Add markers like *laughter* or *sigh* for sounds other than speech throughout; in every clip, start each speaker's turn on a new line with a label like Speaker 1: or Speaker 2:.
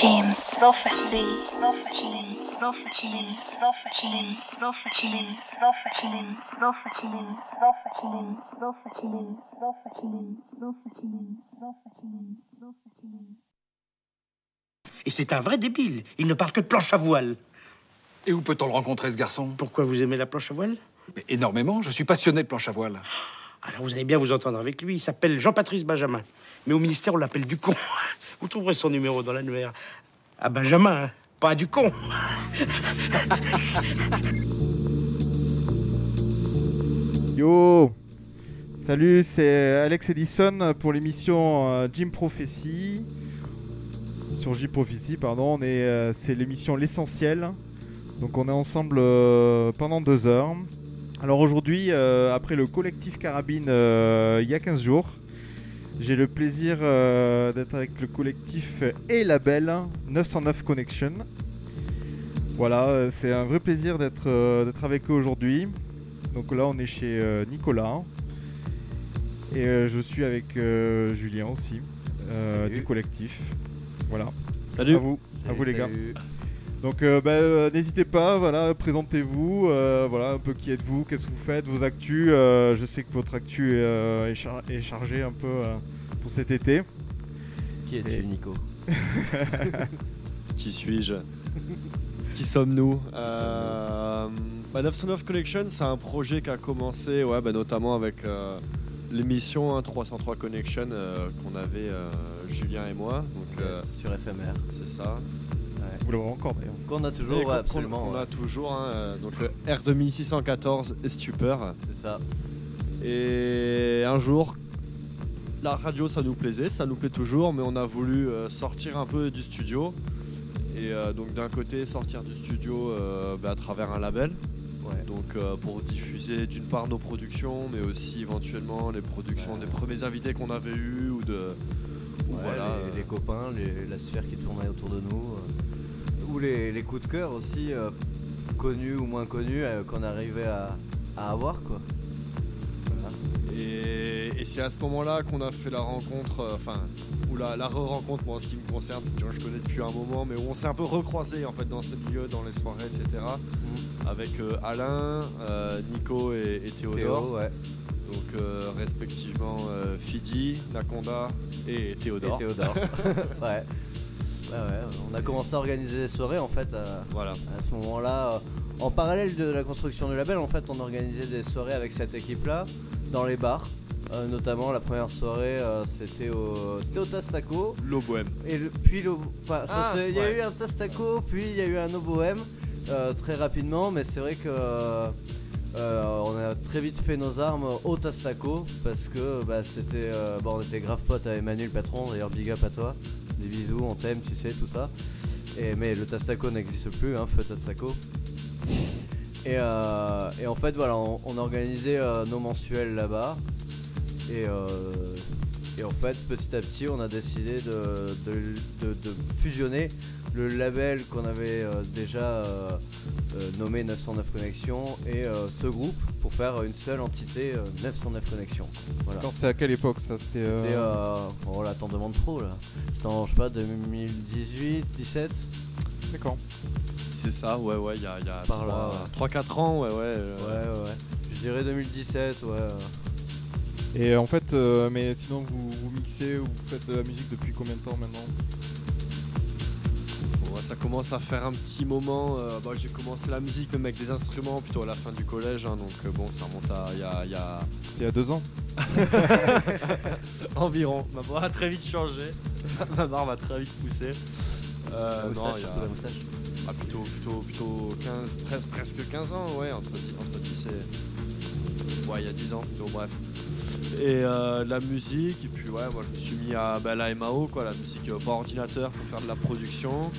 Speaker 1: James.
Speaker 2: Prophecy. Prophecy. Prophecy. Prophecy. Prophecy. Prophecy. Prophecy. Prophecy. Prophecy. Prophecy. Prophecy.
Speaker 3: Et c'est un vrai débile. Il ne parle que de planche à voile.
Speaker 4: Et où peut-on le rencontrer, ce garçon?
Speaker 3: Pourquoi vous aimez la planche à voile?
Speaker 4: Mais Énormément, je suis passionné de planche à voile.
Speaker 3: Alors vous allez bien vous entendre avec lui. Il s'appelle Jean-Patrice Benjamin. Mais au ministère, on l'appelle Ducon. *laughs* Vous trouverez son numéro dans l'annuaire. À Benjamin, hein, pas à Ducon. *laughs*
Speaker 5: Yo Salut, c'est Alex Edison pour l'émission euh, Jim Prophecy. Sur Jim Prophecy, pardon. Euh, c'est l'émission L'Essentiel. Donc on est ensemble euh, pendant deux heures. Alors aujourd'hui, euh, après le collectif Carabine euh, il y a 15 jours, j'ai le plaisir euh, d'être avec le collectif et label 909 Connection. Voilà, c'est un vrai plaisir d'être avec eux aujourd'hui. Donc là, on est chez Nicolas. Et je suis avec Julien aussi, du collectif. Voilà.
Speaker 6: Salut.
Speaker 5: À vous, à vous les gars. Donc euh, bah, euh, n'hésitez pas, voilà, présentez-vous, euh, voilà, un peu qui êtes-vous, qu'est-ce que vous faites, vos actus. euh, je sais que votre actu est, euh, est, char- est chargé un peu euh, pour cet été.
Speaker 6: Qui es-tu,
Speaker 5: Et-
Speaker 6: Nico? *laughs*
Speaker 7: Qui suis-je? Qui sommes-nous? Euh, bah, 909 Connection, c'est un projet qui a commencé ouais, bah, notamment avec euh, l'émission hein, 303 Connection euh, qu'on avait euh, Julien et moi. Donc, euh,
Speaker 6: Sur FMR.
Speaker 7: c'est ça.
Speaker 5: Vous l'avez encore d'ailleurs.
Speaker 6: Qu'on a toujours, ouais, absolument.
Speaker 7: qu'on
Speaker 6: ouais.
Speaker 7: a toujours. hein, euh, donc le R2614 et Stupeur.
Speaker 6: C'est ça.
Speaker 7: Et un jour, la radio ça nous plaisait, ça nous plaît toujours, mais on a voulu euh, sortir un peu du studio. Et euh, donc d'un côté sortir du studio euh, bah, à travers un label.
Speaker 6: Ouais.
Speaker 7: Donc euh, pour diffuser d'une part nos productions, mais aussi éventuellement les productions
Speaker 6: Ouais.
Speaker 7: des premiers invités qu'on avait eus ou de ou
Speaker 6: Ouais,
Speaker 7: voilà.
Speaker 6: les,
Speaker 7: euh,
Speaker 6: les copains, les- la sphère qui tournait autour de nous. Les, les coups de cœur aussi, euh, connus ou moins connus, euh, qu'on arrivait à, à avoir, quoi. Voilà.
Speaker 7: Et, et c'est à ce moment-là qu'on a fait la rencontre, euh, enfin, ou la, la re-rencontre, moi en ce qui me concerne, gens que je connais depuis un moment, mais où on s'est un peu recroisés en fait dans ce milieu, dans les soirées, etc. Avec euh, Alain, Nico et, et Théodore.
Speaker 6: Théo, ouais.
Speaker 7: Donc euh, respectivement euh, Fidi, Nakonda et Théodore.
Speaker 6: Et Théodore. *laughs* *laughs* ouais. Ouais, ouais. On a commencé à organiser des soirées en fait à,
Speaker 7: Voilà.
Speaker 6: à ce moment-là. euh, En parallèle de la construction du label, en fait, on organisait des soirées avec cette équipe-là dans les bars. Euh, notamment la première soirée, euh, c'était au, c'était au Tastaco.
Speaker 7: L'eau bohème.
Speaker 6: Et le- puis le- enfin, ça,
Speaker 7: Ah,
Speaker 6: il y a
Speaker 7: ouais.
Speaker 6: eu un Tastaco, puis il y a eu un Oboem euh, très rapidement, mais c'est vrai que on a très vite fait nos armes au Tastaco parce que bah, c'était, euh, bon, on était grave potes avec Emmanuel Patron, d'ailleurs big up à toi, des bisous, on t'aime, tu sais tout ça. Et, mais le Tastaco n'existe plus, hein, feu Tastaco. Et, euh, et en fait voilà, on, on organisait euh, nos mensuels là-bas. Et, euh, et en fait, petit à petit, on a décidé de, de- de- de fusionner le label qu'on avait euh, déjà euh, euh, nommé 909 Connexions et euh, ce groupe pour faire une seule entité euh, 909 Connexions. Voilà.
Speaker 5: Attends, c'est à quelle époque ça C'était. euh,
Speaker 6: euh, oh là, t'en demandes trop là. C'était en, je sais pas, 2018, 17
Speaker 5: D'accord.
Speaker 7: C'est ça, ouais, ouais, il y a, il y a
Speaker 6: Par là,
Speaker 7: 3-4 ans, ouais, ouais. euh,
Speaker 6: Ouais, ouais, ouais. Je dirais 2017, ouais.
Speaker 5: Et en fait, euh, mais sinon vous, vous mixez ou vous faites de la musique depuis combien de temps maintenant
Speaker 7: Bon, ça commence à faire un petit moment. euh, bah, j'ai commencé la musique même avec des instruments plutôt à la fin du collège, hein, donc euh, bon, ça remonte à il y a, il y a
Speaker 5: C'était il y a deux ans. *laughs*
Speaker 7: environ. Ma voix a très vite changé, *laughs* ma barbe a très vite poussé. Euh, non, il y a-
Speaker 6: surtout la moustache.
Speaker 7: ah, plutôt, plutôt, plutôt 15, presque, presque 15 ans, ouais, entre 10, entre 10 et. Ouais, il y a 10 ans, donc bref. Et euh, de la musique, et puis ouais, moi je me suis mis à bah, la MAO, quoi, la musique euh, par ordinateur pour faire de la production.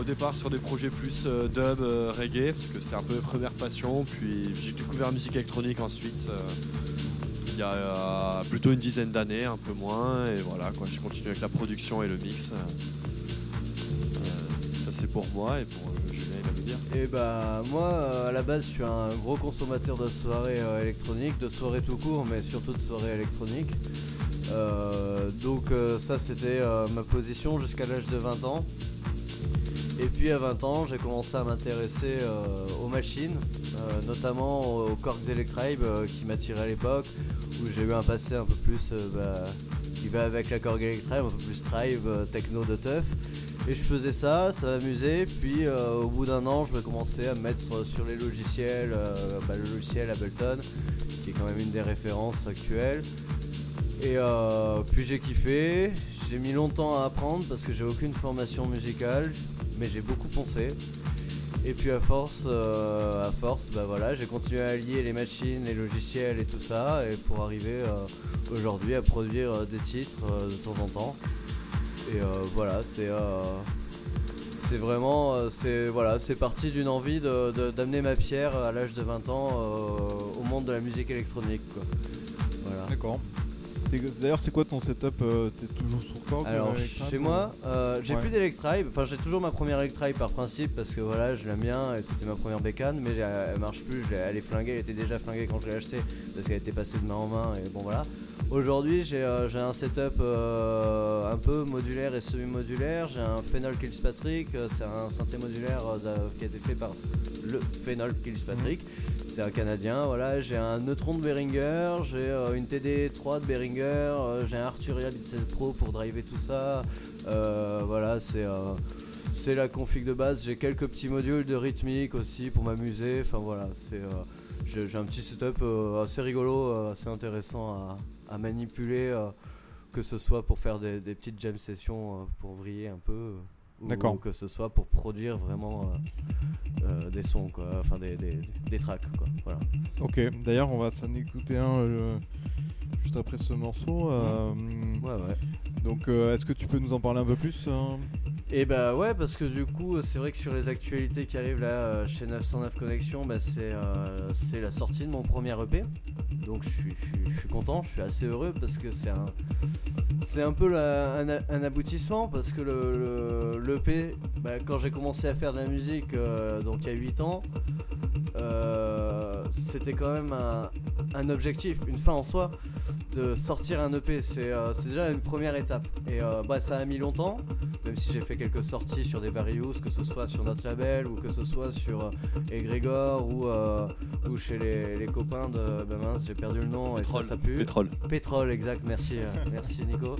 Speaker 7: Au départ sur des projets plus euh, dub, reggae, parce que c'était un peu mes premières passions. Puis j'ai découvert la musique électronique ensuite, il y a plutôt une dizaine d'années, un peu moins. Et voilà, quoi, j'ai continué avec la production et le mix. Ça c'est pour moi et pour
Speaker 6: Et bah moi euh, à la base je suis un gros consommateur de soirées euh, électroniques, de soirées tout court mais surtout de soirées électroniques. Euh, donc ça c'était ma position jusqu'à l'âge de 20 ans. Et puis à 20 ans, j'ai commencé à m'intéresser aux machines, notamment aux Korgs Electribe qui m'attiraient à l'époque, où j'ai eu un passé un peu plus bah, qui va avec la Korg Electribe, un peu plus tribe, techno de teuf. Et je faisais ça, ça m'amusait, puis euh, au bout d'un an, je vais commencer à me mettre sur, les logiciels, euh, bah, le logiciel Ableton, qui est quand même une des références actuelles. Et euh, puis j'ai kiffé, j'ai mis longtemps à apprendre parce que j'ai aucune formation musicale, mais j'ai beaucoup poncé. Et puis à force, à force, bah voilà, j'ai continué à allier les machines, les logiciels et tout ça, et pour arriver aujourd'hui à produire des titres de temps en temps. Et euh, voilà, c'est euh, vraiment, euh, c'est voilà, parti d'une envie d'amener ma pierre à l'âge de 20 ans au monde de la musique électronique. Voilà.
Speaker 5: D'accord. D'ailleurs, c'est quoi ton setup euh, T'es toujours sur Korg
Speaker 6: Alors
Speaker 5: euh, Electribe,
Speaker 6: chez moi, euh, j'ai
Speaker 5: Ouais.
Speaker 6: plus d'Electribe. Enfin, j'ai toujours ma première Electribe par principe parce que voilà, je l'aime bien et c'était ma première bécane, mais elle, elle marche plus. je Elle est flinguée, elle était déjà flinguée quand je l'ai achetée parce qu'elle était passée de main en main et bon voilà. Aujourd'hui, j'ai euh, un setup euh, un peu modulaire et semi-modulaire. J'ai un Phenol Kilspatrick, euh, c'est un synthé modulaire qui a été fait par le Phenol Kilspatrick. C'est un Canadien, voilà. J'ai un Neutron de Behringer, j'ai euh, une TD3 de Behringer, euh, j'ai un Arturia 16 Pro pour driver tout ça. Euh, voilà, c'est la config de base. J'ai quelques petits modules de rythmique aussi pour m'amuser. Enfin voilà, c'est j'ai un petit setup assez rigolo, assez intéressant à, à manipuler, que ce soit pour faire des, petites jam sessions pour vriller un peu.
Speaker 5: D'accord.
Speaker 6: que ce soit pour produire vraiment euh, euh, des sons, quoi, enfin des, des, des tracks, quoi. Voilà.
Speaker 5: Ok, d'ailleurs, on va s'en écouter un euh, juste après ce morceau.
Speaker 6: Ouais, ouais.
Speaker 5: Donc, est-ce que tu peux nous en parler un peu plus hein?
Speaker 6: Et bah ouais, parce que du coup, c'est vrai que sur les actualités qui arrivent là euh, chez 909 Connexion, bah, c'est euh, c'est la sortie de mon premier EP. Donc je suis, je suis- content, je suis assez heureux parce que c'est un, un peu un, aboutissement parce que le, le- l'EP, bah, quand j'ai commencé à faire de la musique, euh, donc il y a 8 ans, c'était quand même un, un objectif, une fin en soi de sortir un EP. C'est déjà une première étape. Et bah, ça a mis longtemps, même si j'ai fait quelques sorties sur des Various, que ce soit sur notre label ou que ce soit sur euh, Egrégor ou, euh, ou chez les, les copains de. Bah mince, j'ai perdu le nom et ça, ça pue.
Speaker 7: Pétrole.
Speaker 6: Pétrole, exact, merci, euh, *laughs* merci Nico.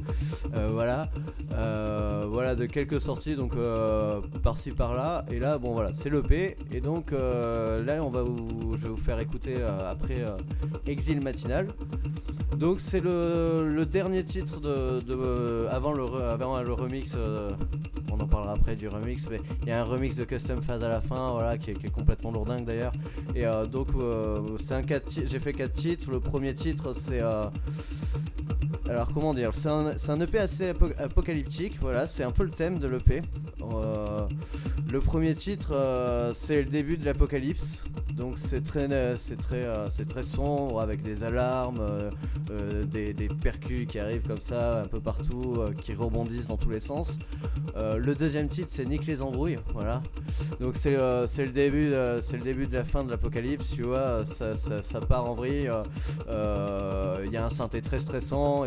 Speaker 6: Euh, voilà, Euh, voilà de quelques sorties donc par-ci par-là. Et là, bon voilà, c'est l'EP. Et donc là, on va vous, je vais vous faire écouter après Exil Matinal. Donc c'est le, le dernier titre de, de- avant, le avant le remix. On en parlera après du remix, mais il y a un remix de Custom Phase à la fin, voilà, qui est, complètement lourdingue d'ailleurs. Et euh, donc euh, c'est un j'ai fait quatre titres. Le premier titre c'est euh, alors comment dire C'est un, EP assez apo- apocalyptique, voilà, c'est un peu le thème de l'EP. Euh, le premier titre euh, c'est le début de l'apocalypse, donc c'est très, euh, très sombre avec des alarmes, des, percus qui arrivent comme ça un peu partout, qui rebondissent dans tous les sens. Le deuxième titre c'est Nick les embrouilles, voilà. Donc c'est le début, le début de la fin de l'apocalypse, tu vois, ça, ça- part en vrille. Il y a un synthé très stressant.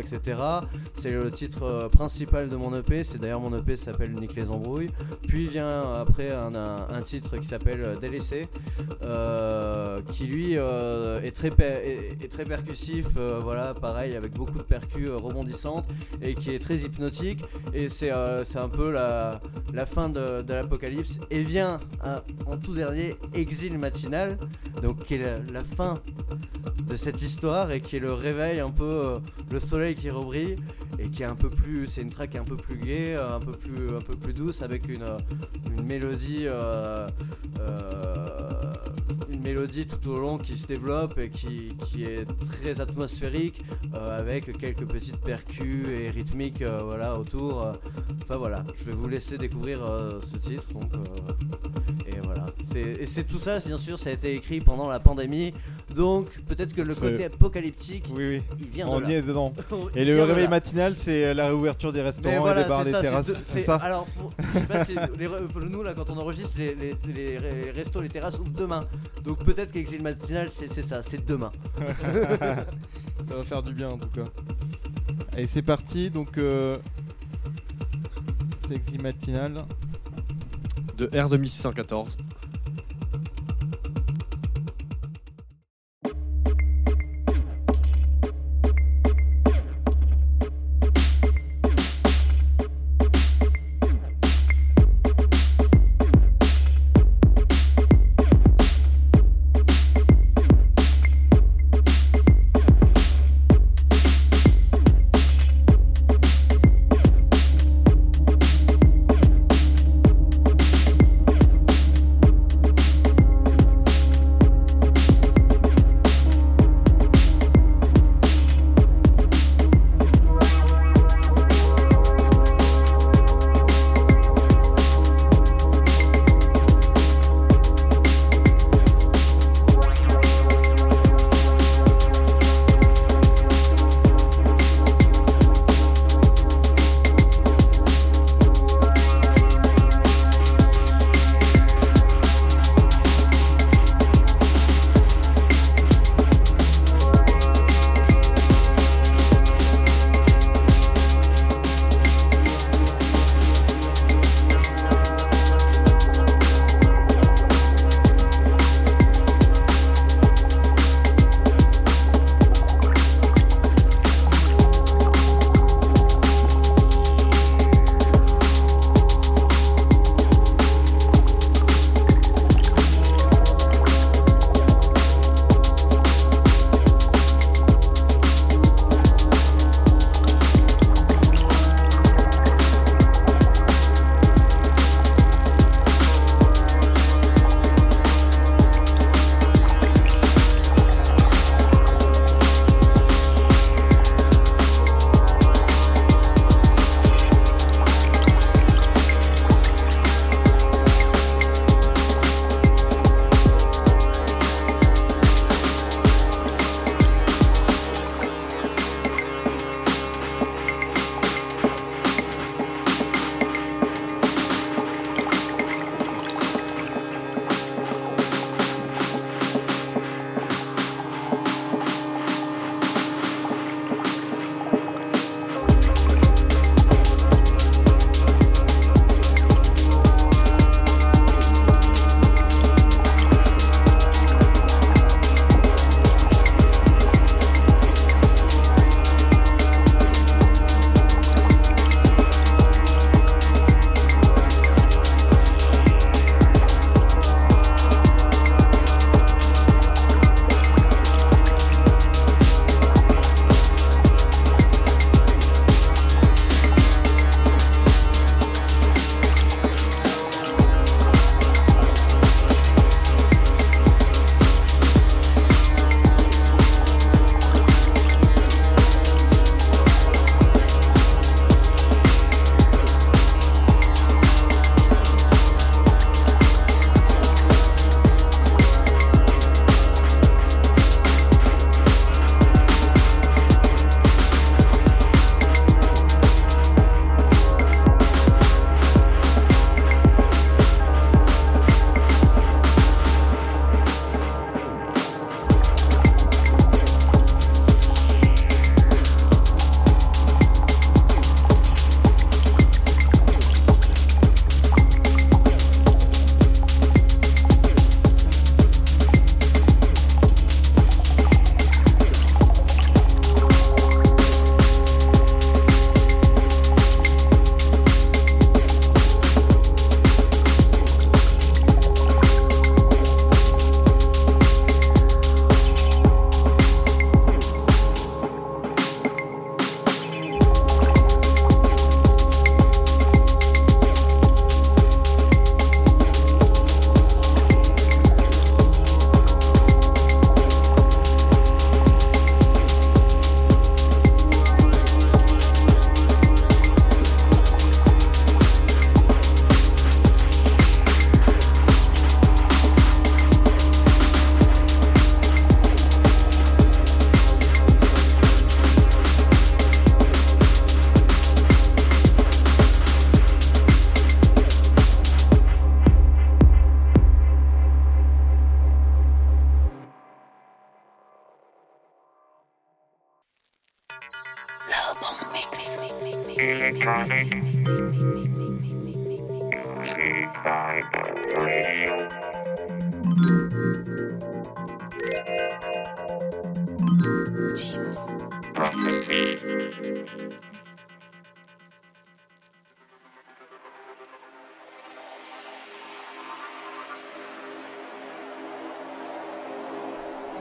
Speaker 6: C'est le titre euh, principal de mon EP. C'est d'ailleurs mon EP s'appelle Nick les embrouilles. Puis vient après un, titre qui s'appelle euh, Délaissé, euh, qui lui euh, est très est, très percussif. voilà, pareil avec beaucoup de percus rebondissantes et qui est très hypnotique. Et c'est un peu la, la fin de, l'apocalypse. Et vient en tout dernier Exil matinal, donc qui est la, la fin de cette histoire et qui est le réveil un peu le soleil et qui est un peu plus c'est une track un peu plus gaie euh, un peu plus un peu plus douce avec une, euh, mélodie euh, une mélodie tout au long qui se développe et qui, qui est très atmosphérique euh, avec quelques petites percus et rythmiques euh, voilà autour enfin voilà je vais vous laisser découvrir euh, ce titre donc et voilà c'est et c'est tout ça bien sûr ça a été écrit pendant la pandémie donc peut-être que le côté apocalyptique
Speaker 5: Oui, oui.
Speaker 6: il vient
Speaker 5: On
Speaker 6: de
Speaker 5: y
Speaker 6: là.
Speaker 5: est dedans. *laughs* Et le réveil
Speaker 6: là.
Speaker 5: matinal, c'est la réouverture des restaurants
Speaker 6: voilà,
Speaker 5: et des bars, des terrasses. C'est ça
Speaker 6: Alors, pour- je sais pas, les nous là, quand on enregistre, les, les, les- les restos, les terrasses ouvrent demain. Donc peut-être qu'Exil Matinal, c'est ça, c'est demain. *laughs*
Speaker 5: Ça va faire du bien en tout cas. Allez, c'est parti. Donc, euh, c'est Exi Matinal.
Speaker 7: de R2614.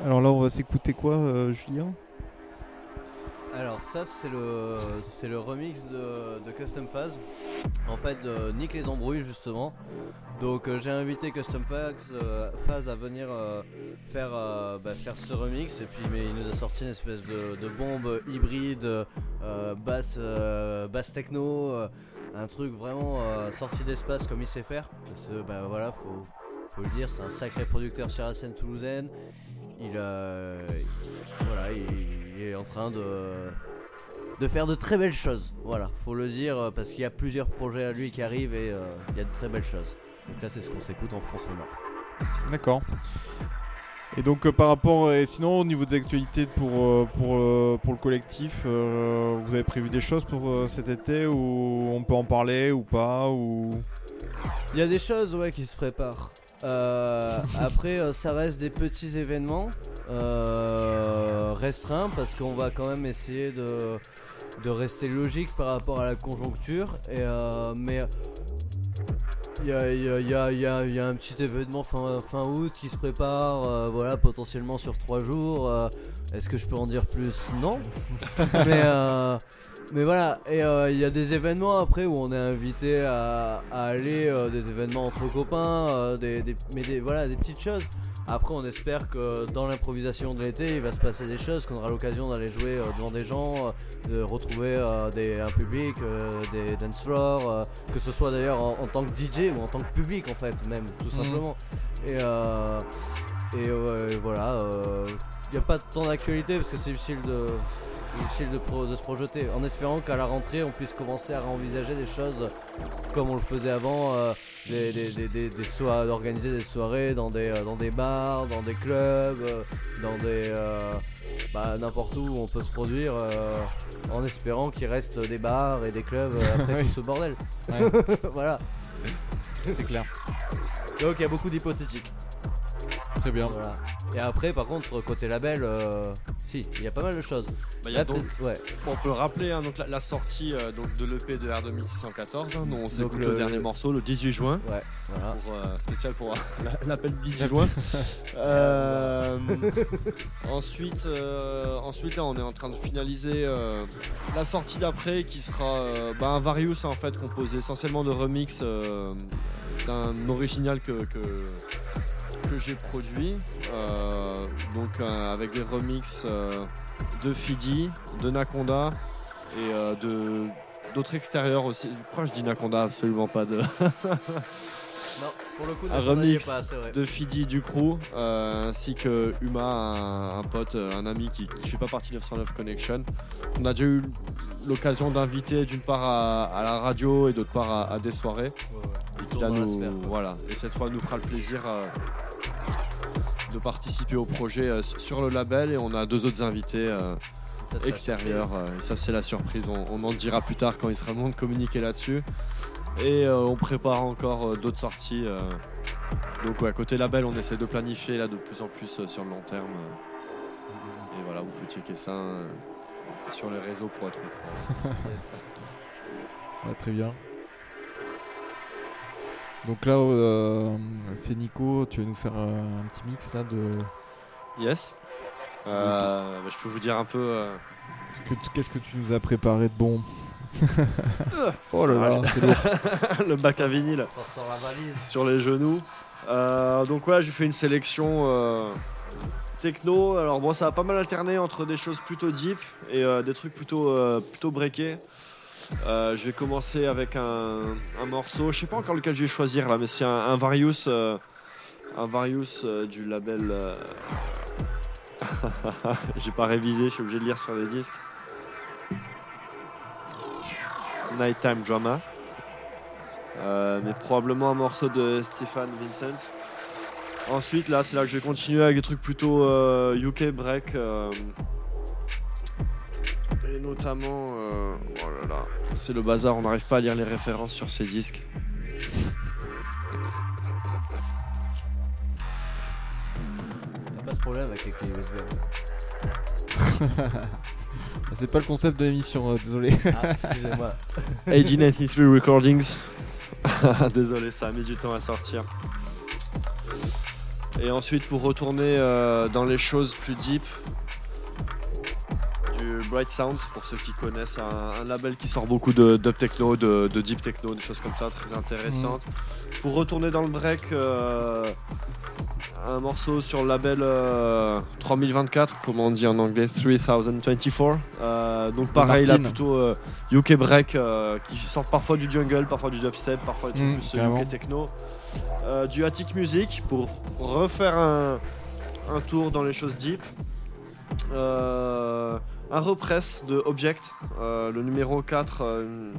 Speaker 5: Alors là, on va s'écouter quoi, euh, Julien?
Speaker 6: Alors ça c'est le c'est le remix de, de Custom Phase en fait de Nick les embrouilles justement. Donc euh, j'ai invité Custom Phase, euh, Phase à venir euh, faire, euh, bah, faire ce remix. Et puis mais il nous a sorti une espèce de, bombe hybride euh, basse, euh, basse techno euh, un truc vraiment euh, sorti d'espace comme il sait faire. Parce que bah voilà faut, le dire c'est un sacré producteur sur la scène toulousaine. Il, euh, voilà, il, il est en train de, de faire de très belles choses. Voilà, faut le dire euh, parce qu'il y a plusieurs projets à lui qui arrivent et euh, il y a de très belles choses. Donc là, c'est ce qu'on s'écoute en fond sonore.
Speaker 5: D'accord. Et donc euh, par rapport, et sinon au niveau des actualités pour, pour, pour le collectif, euh, vous avez prévu des choses pour cet été ou on peut en parler ou pas ou...
Speaker 6: Il y a des choses ouais, qui se préparent. Euh, après, euh, ça reste des petits événements euh, restreints parce qu'on va quand même essayer de, de rester logique par rapport à la conjoncture. Et, euh, mais il y a, y a- y a- y a- un petit événement fin, fin août qui se prépare, voilà, potentiellement sur trois jours. Est-ce que je peux en dire plus? Non. *laughs* mais, mais voilà, et euh, il y a des événements après où on est invité à, à aller, euh, des événements entre copains, euh, des, des- mais des, voilà, des petites choses. Après, on espère que dans l'improvisation de l'été, il va se passer des choses, qu'on aura l'occasion d'aller jouer devant des gens, de retrouver des, un public, des dance floors, que ce soit d'ailleurs en, en tant que DJ ou en tant que public en fait, même, tout simplement. Et, euh, et voilà, il n'y a pas tant d'actualité parce que c'est difficile de, difficile de, pro- de se projeter. En espérant qu'à la rentrée, on puisse commencer à envisager des choses comme on le faisait avant, euh, des, des, des, des, des soir- d'organiser des soirées dans des, euh, dans des bars, dans des clubs, euh, dans des. euh, bah, n'importe où on peut se produire euh, en espérant qu'il reste des bars et des clubs après *laughs* tout ce bordel. *laughs* Voilà.
Speaker 5: C'est clair.
Speaker 6: Donc il y a beaucoup d'hypothétiques.
Speaker 5: Très bien.
Speaker 6: Voilà. Et après, par contre, côté label, euh, si, il y a pas mal de choses.
Speaker 7: Bah, il y a
Speaker 6: Là,
Speaker 7: donc,
Speaker 6: peut-être- ouais.
Speaker 7: on peut rappeler hein, donc la, la sortie euh, donc de l'EP de R2614, hein, dont on s'écoute le...
Speaker 6: le-
Speaker 7: dernier morceau le 18 juin,
Speaker 6: Ouais, voilà.
Speaker 7: pour, euh, spécial pour la- l'appel du 18 juin. *laughs* Euh, ensuite, euh, ensuite là, on est en train de finaliser euh, la sortie d'après qui sera euh, bah, un Various en fait composé essentiellement de remix euh, d'un original que, que, que j'ai produit. Euh, donc euh, avec des remixes euh, de Fidi, de Nakonda et d'autres extérieurs aussi. Pourquoi je dis Nakonda? Absolument pas de. *laughs*
Speaker 6: Non, pour le coup,
Speaker 7: Un remix
Speaker 6: pas,
Speaker 7: de Fidi du crew, euh, ainsi que Uma, un, un pote, euh, un ami qui, qui fait pas partie de 909 Connection. On a déjà eu l'occasion d'inviter d'une part à, à la radio et d'autre part à, à des soirées. Et qui là, nous, voilà. Et cette fois, nous fera le plaisir euh, de participer au projet euh, sur le label. Et on a deux autres invités extérieurs. ça, c'est la surprise. On, on en dira plus tard quand il sera le moment de communiquer là-dessus. Et euh, on prépare encore euh, d'autres sorties. euh. Donc, ouais, côté label, on essaie de planifier là de plus en plus euh, sur le long terme. euh. Et voilà, vous pouvez checker ça euh, sur les réseaux pour être au courant. *laughs*
Speaker 6: Yes.
Speaker 5: Ouais, très bien. Donc là, euh, c'est Nico, tu vas nous faire euh, un petit mix là de.
Speaker 7: Yes. Euh, bah, je peux vous dire un peu. euh,
Speaker 5: Qu'est-ce que tu nous as préparé de bon? *laughs* Oh là là, c'est lourd. *laughs*
Speaker 7: le bac à vinyle.
Speaker 6: Ça sort la valise.
Speaker 7: sur les genoux. Euh, donc ouais, j'ai fait une sélection euh, techno. Alors bon, ça a pas mal alterné entre des choses plutôt deep et euh, des trucs plutôt euh, plutôt breakés. Euh, je vais commencer avec un, un morceau. Je sais pas encore lequel je vais choisir là, mais c'est un, un Various, euh, un Various euh, du label. euh, *laughs* j'ai pas révisé, je suis obligé de lire sur les disques. Nighttime Drama. Euh, mais probablement un morceau de Stefan Vincent. Ensuite, là, c'est là que je vais continuer avec des trucs plutôt euh, UK break. Euh. Et notamment. oh là là, c'est le bazar, on n'arrive pas à lire les références sur ces disques.
Speaker 6: T'as pas de problème avec les USB hein. *laughs*
Speaker 5: C'est pas le concept de l'émission, euh, désolé.
Speaker 6: Ah, *laughs* excusez-moi.
Speaker 7: AG93 Recordings. *laughs* Désolé, ça a mis du temps à sortir. Et ensuite, pour retourner euh, dans les choses plus deep, du Bright Sound, pour ceux qui connaissent, un, un label qui sort beaucoup de dub techno, de, de deep techno, des choses comme ça, très intéressantes. Pour retourner dans le break, euh, un morceau sur le label euh, 3024, comme on dit en anglais, 3024. Euh, donc pareil, là plutôt euh, UK break, euh, qui sortent parfois du jungle, parfois du dubstep, parfois du
Speaker 5: Mm,
Speaker 7: euh. UK techno. Euh, du Attic Music pour refaire un, un tour dans les choses deep. Euh, un repress de Object, euh, le numéro 4. euh,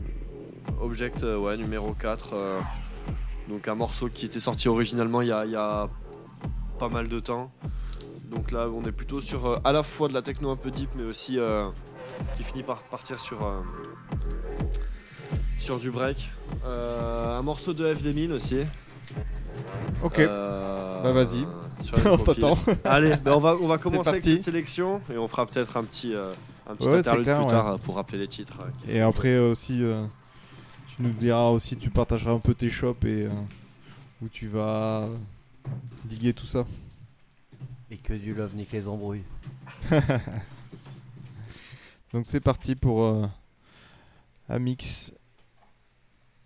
Speaker 7: Object, euh, ouais, numéro 4. euh, donc un morceau qui était sorti originalement il y a, il y a pas mal de temps. Donc là, on est plutôt sur euh, à la fois de la techno un peu deep, mais aussi euh, qui finit par partir sur, euh, sur du break. Un morceau de FD Min aussi.
Speaker 5: Ok, Bah, vas-y. *laughs* on t'attend.
Speaker 7: Allez, ben on va, on va commencer avec cette sélection et on fera peut-être un petit, un petit
Speaker 5: Ouais,
Speaker 7: interlude
Speaker 5: clair,
Speaker 7: plus tard pour rappeler les titres.
Speaker 5: Et après aussi, tu nous diras aussi, tu partageras un peu tes shops et où tu vas diguer tout ça.
Speaker 6: Et que du love nique les embrouilles. *laughs*
Speaker 5: Donc c'est parti pour euh, un mix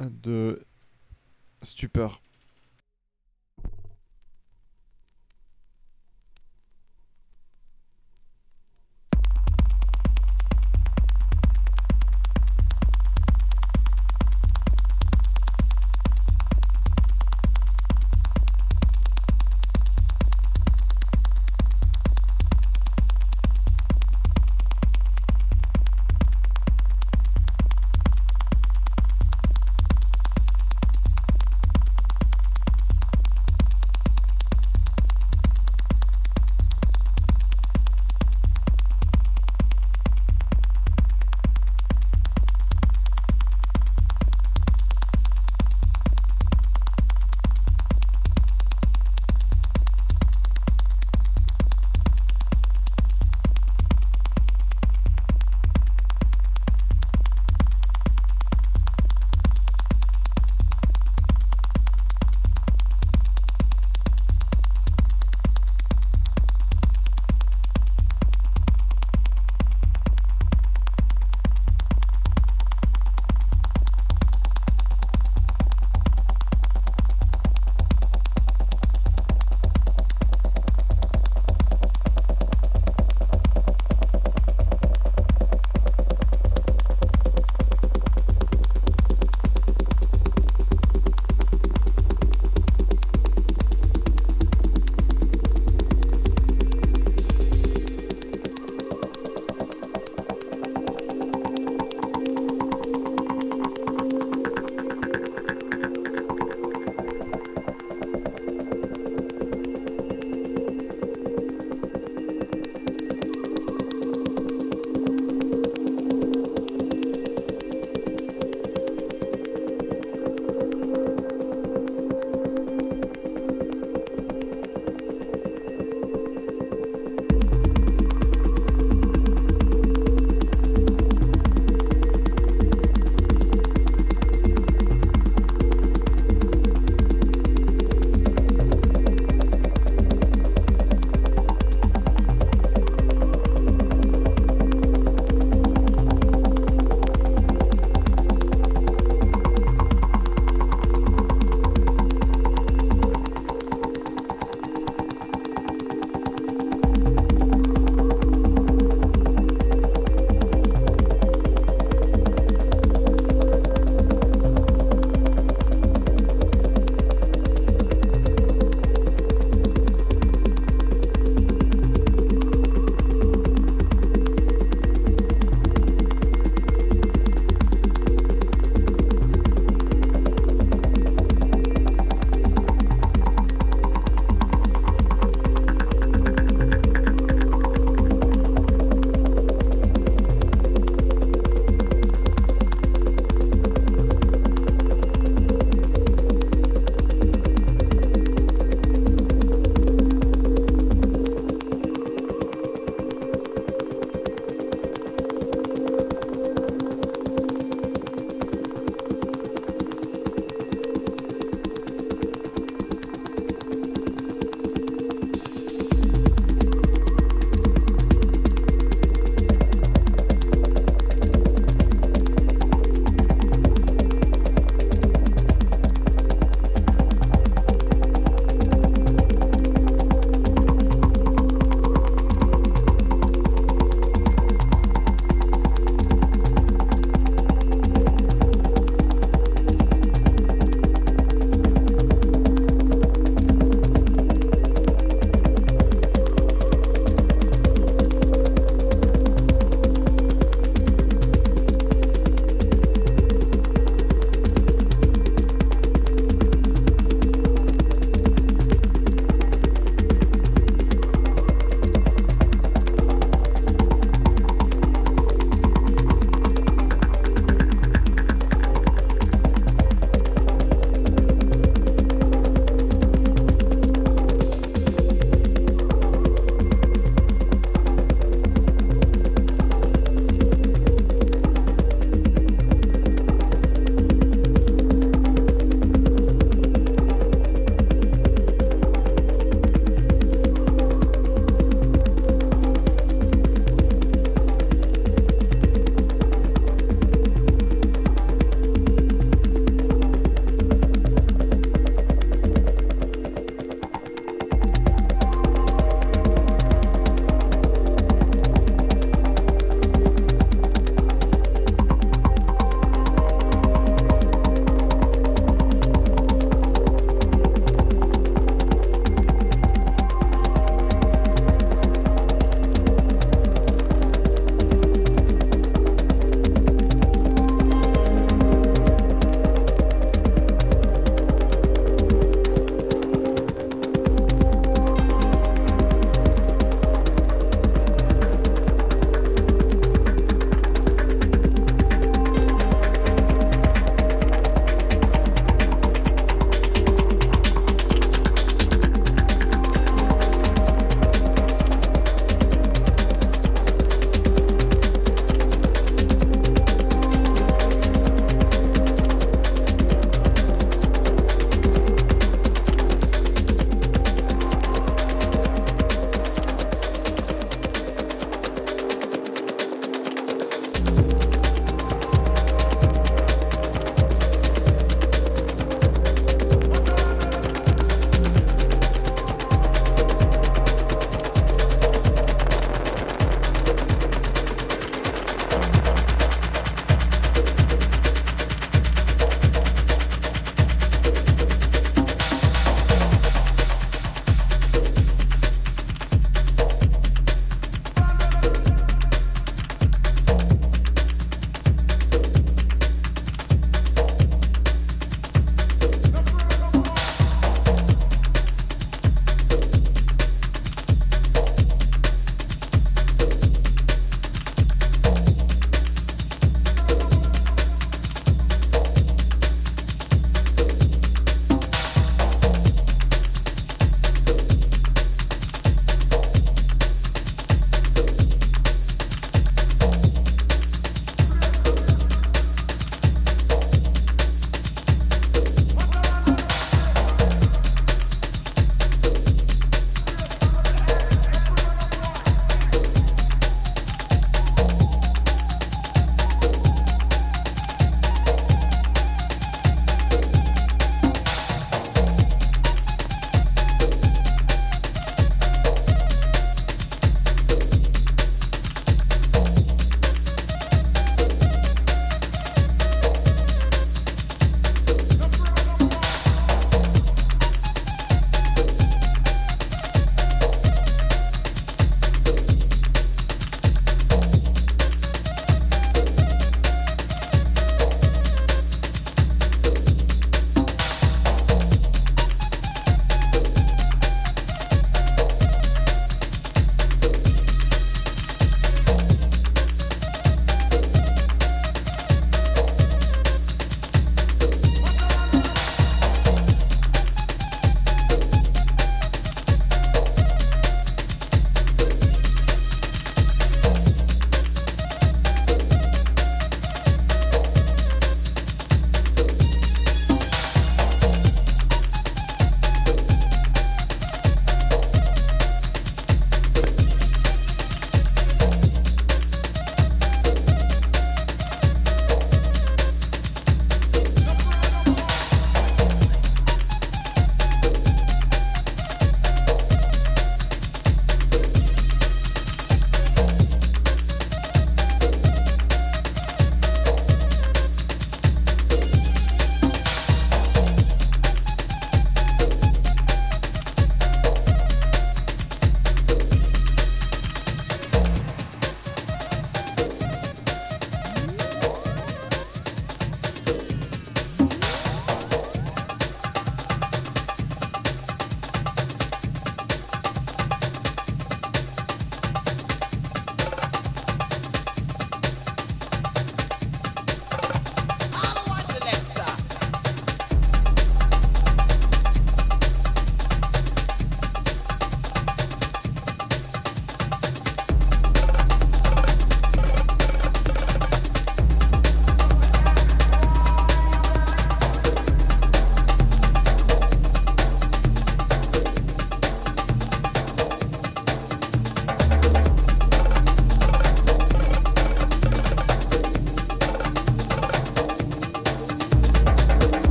Speaker 5: de stupeur.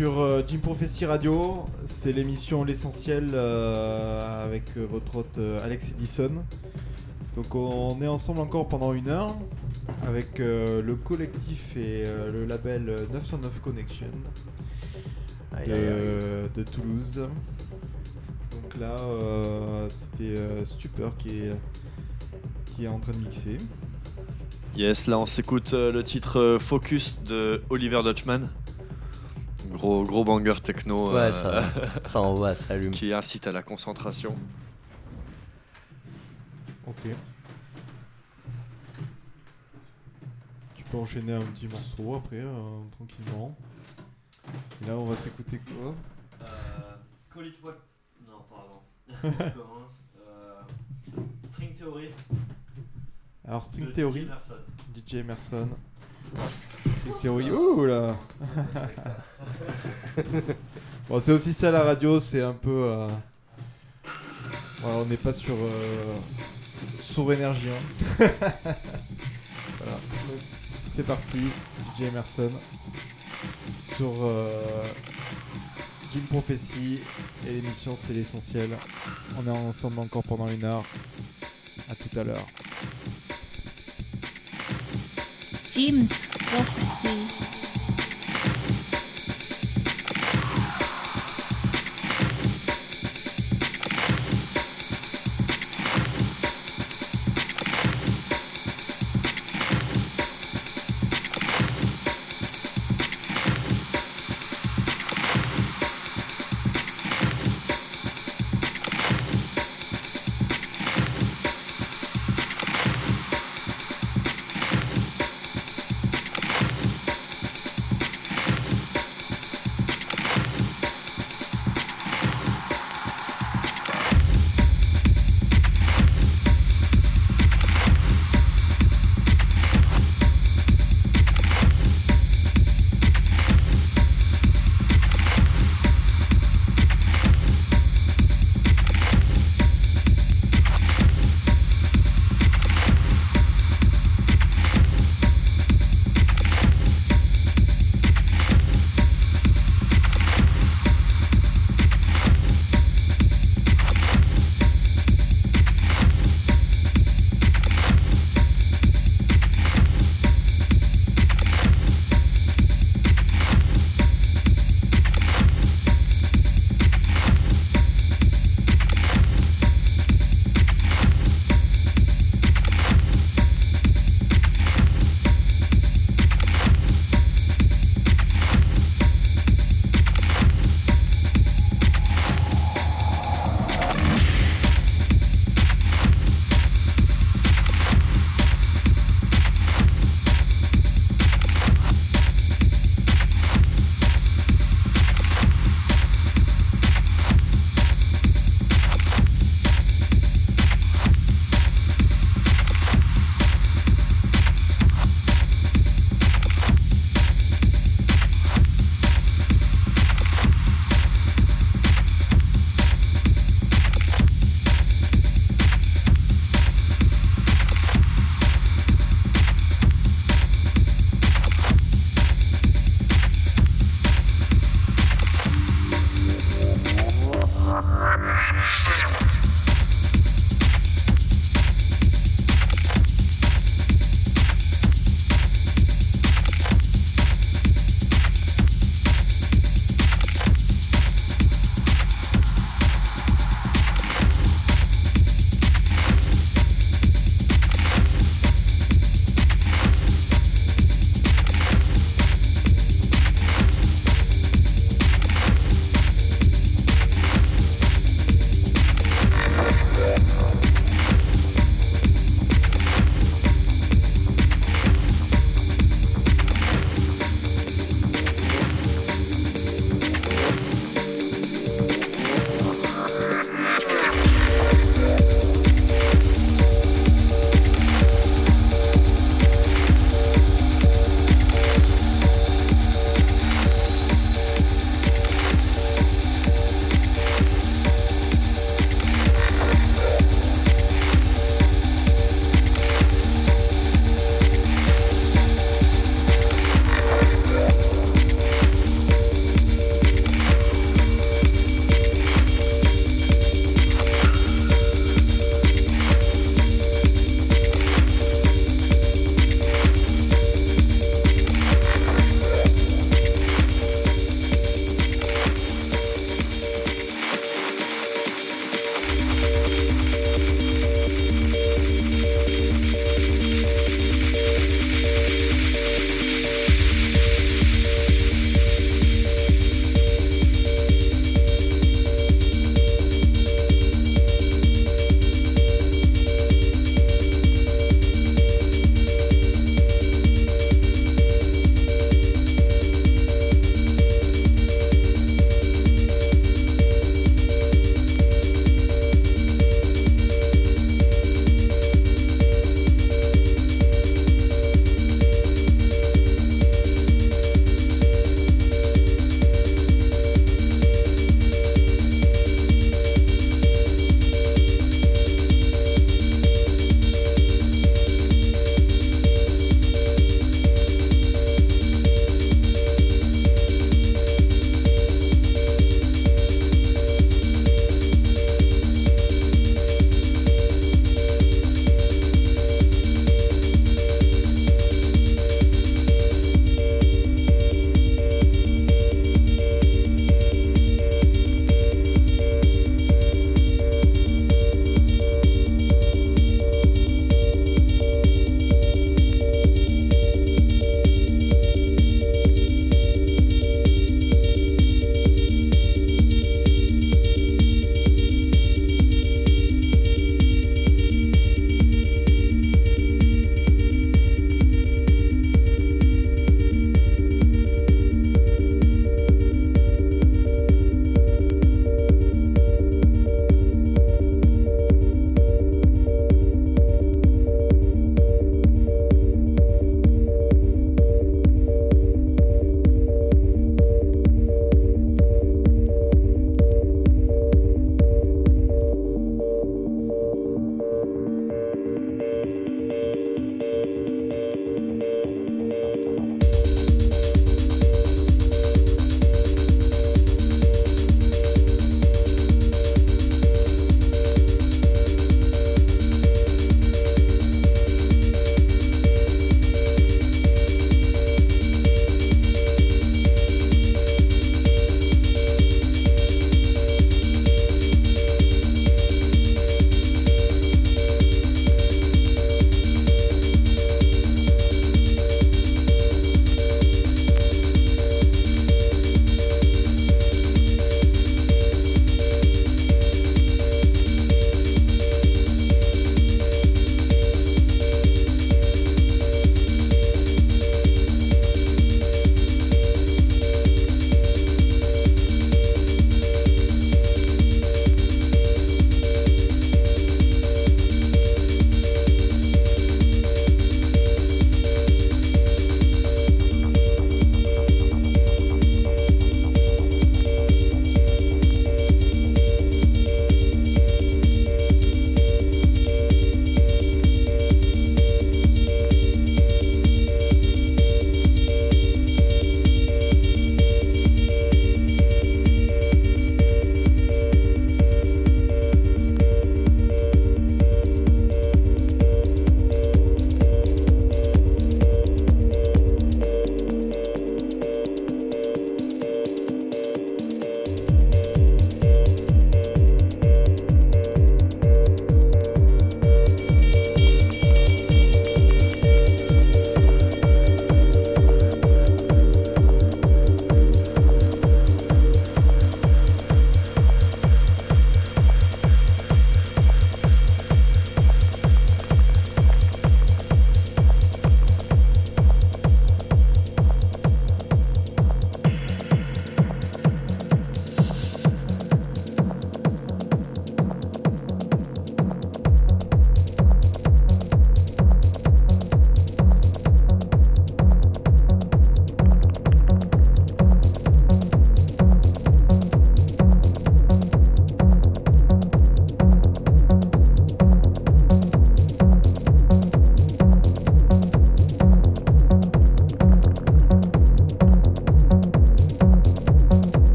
Speaker 5: Sur euh, Jim Prophecy Radio, c'est l'émission L'essentiel euh, avec euh, votre hôte euh, Alex Edison. Donc on est ensemble encore pendant une heure avec le collectif et le label euh, 909 Connection de, de Toulouse. Donc là c'était Stupor qui est, qui est en train de mixer.
Speaker 7: Yes, là on s'écoute le titre Focus de Oliver Dutchman. Gros, gros banger techno
Speaker 6: Ouais,
Speaker 7: euh,
Speaker 6: ça, ça envoie, ça allume. *laughs*
Speaker 7: qui incite à la concentration.
Speaker 5: Ok. Tu peux enchaîner un petit morceau après, euh, tranquillement. Et là, on va s'écouter quoi?
Speaker 7: Call it what? Non, pardon. *laughs* On commence. String Theory.
Speaker 5: Alors, String Theory, DJ Emerson. String Theory, ouh là *laughs* Bon, c'est aussi ça la radio, c'est un peu. euh, voilà, on n'est pas sur. Euh... Énergie. hein. voilà. C'est parti, DJ Emerson. Sur euh... Jim Prophecy. Et l'émission, c'est l'essentiel. On est ensemble encore pendant une heure. À tout à l'heure.
Speaker 2: Jim's Prophecy.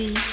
Speaker 2: Prophecy.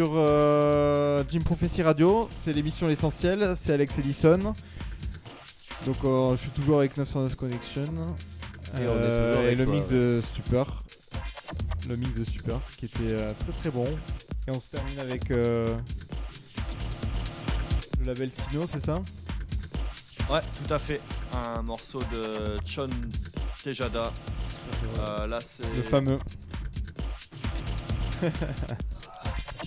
Speaker 5: Sur euh, Jim Prophecy Radio. C'est l'émission L'essentiel. C'est Alex Edison. Donc euh, je suis toujours avec 909 Connection.
Speaker 6: Et on est
Speaker 5: Euh, et le
Speaker 6: toi,
Speaker 5: mix
Speaker 6: ouais.
Speaker 5: de Stupor. Le mix de Stupor qui était très très bon. Et on se termine avec le label Sino, c'est ça?
Speaker 7: Ouais, tout à fait. Un morceau de Chon Tejada. Euh, là, c'est.
Speaker 5: Le fameux. *laughs*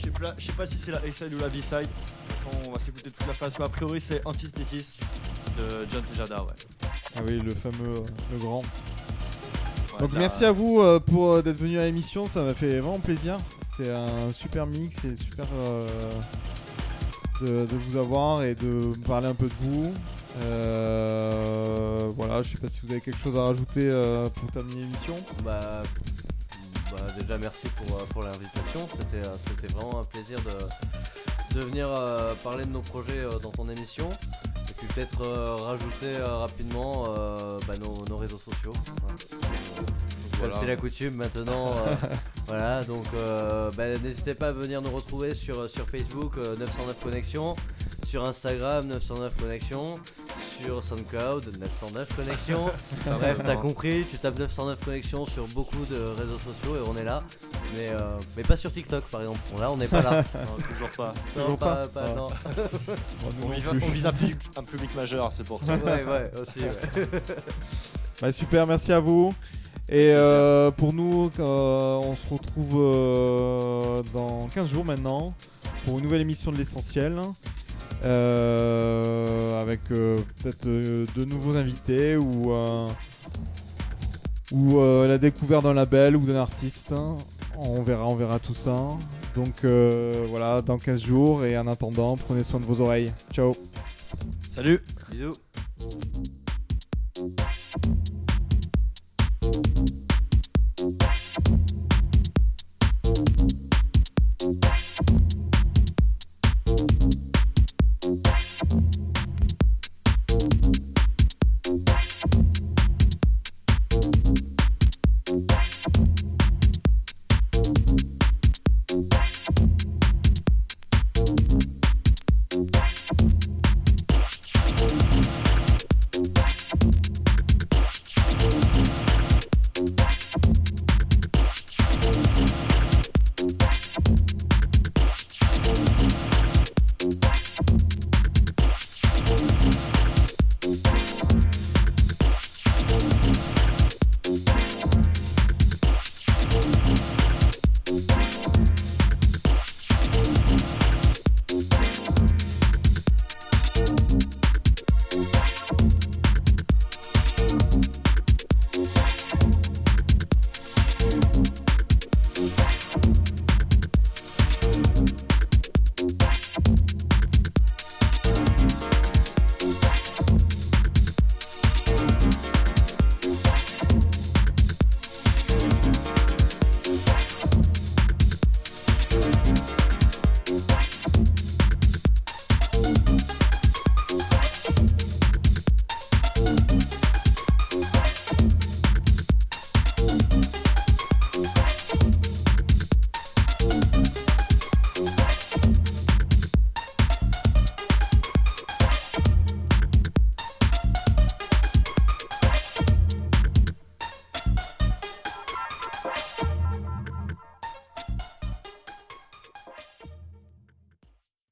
Speaker 7: Je sais pas, je sais pas si c'est la A-side ou la B-side. De toute façon, on va s'écouter toute la phase, mais a priori, c'est Antithesis de John Tejada, ouais.
Speaker 5: Ah oui, le fameux, euh, le grand.
Speaker 7: Ouais,
Speaker 5: Donc
Speaker 7: là,
Speaker 5: merci à vous euh, pour euh, d'être venu à l'émission, ça m'a fait vraiment plaisir. C'était un super mix et super de, de vous avoir et de me parler un peu de vous. Voilà, je sais pas si vous avez quelque chose à rajouter pour terminer l'émission.
Speaker 6: Bah, déjà merci pour, euh, pour l'invitation. C'était euh, c'était vraiment un plaisir de, de venir euh, parler de nos projets dans ton émission. Et puis peut-être rajouter rapidement bah, nos, nos réseaux sociaux. Comme
Speaker 7: Voilà.
Speaker 6: c'est la coutume maintenant. euh, *laughs* voilà, donc euh, bah, n'hésitez pas à venir nous retrouver sur, sur Facebook euh, 909 Connexion, sur Instagram 909 Connexion, sur SoundCloud 909 Connexion. *laughs* Bref, t'as compris, tu tapes 909 Connexion sur beaucoup de réseaux sociaux et on est là. Mais, euh, mais pas sur TikTok par exemple. Bon, là, on n'est pas là. *laughs*
Speaker 7: Non, toujours pas.
Speaker 6: Non, pas,
Speaker 5: pas
Speaker 6: pas- non. *laughs*
Speaker 7: On vise,
Speaker 5: plus.
Speaker 7: on vise un, public, un public majeur, c'est pour ça.
Speaker 6: ouais, ouais, aussi. ouais.
Speaker 5: Bah, super, merci à vous. Et euh, pour nous, euh, on se retrouve euh, dans 15 jours maintenant pour une nouvelle émission de l'essentiel. Euh, avec euh, peut-être euh, de nouveaux invités ou, euh, ou euh, la découverte d'un label ou d'un artiste. On verra, on verra tout ça. Donc euh, voilà, dans 15 jours et en attendant, prenez soin de vos oreilles. Ciao
Speaker 7: Salut
Speaker 6: Bisous.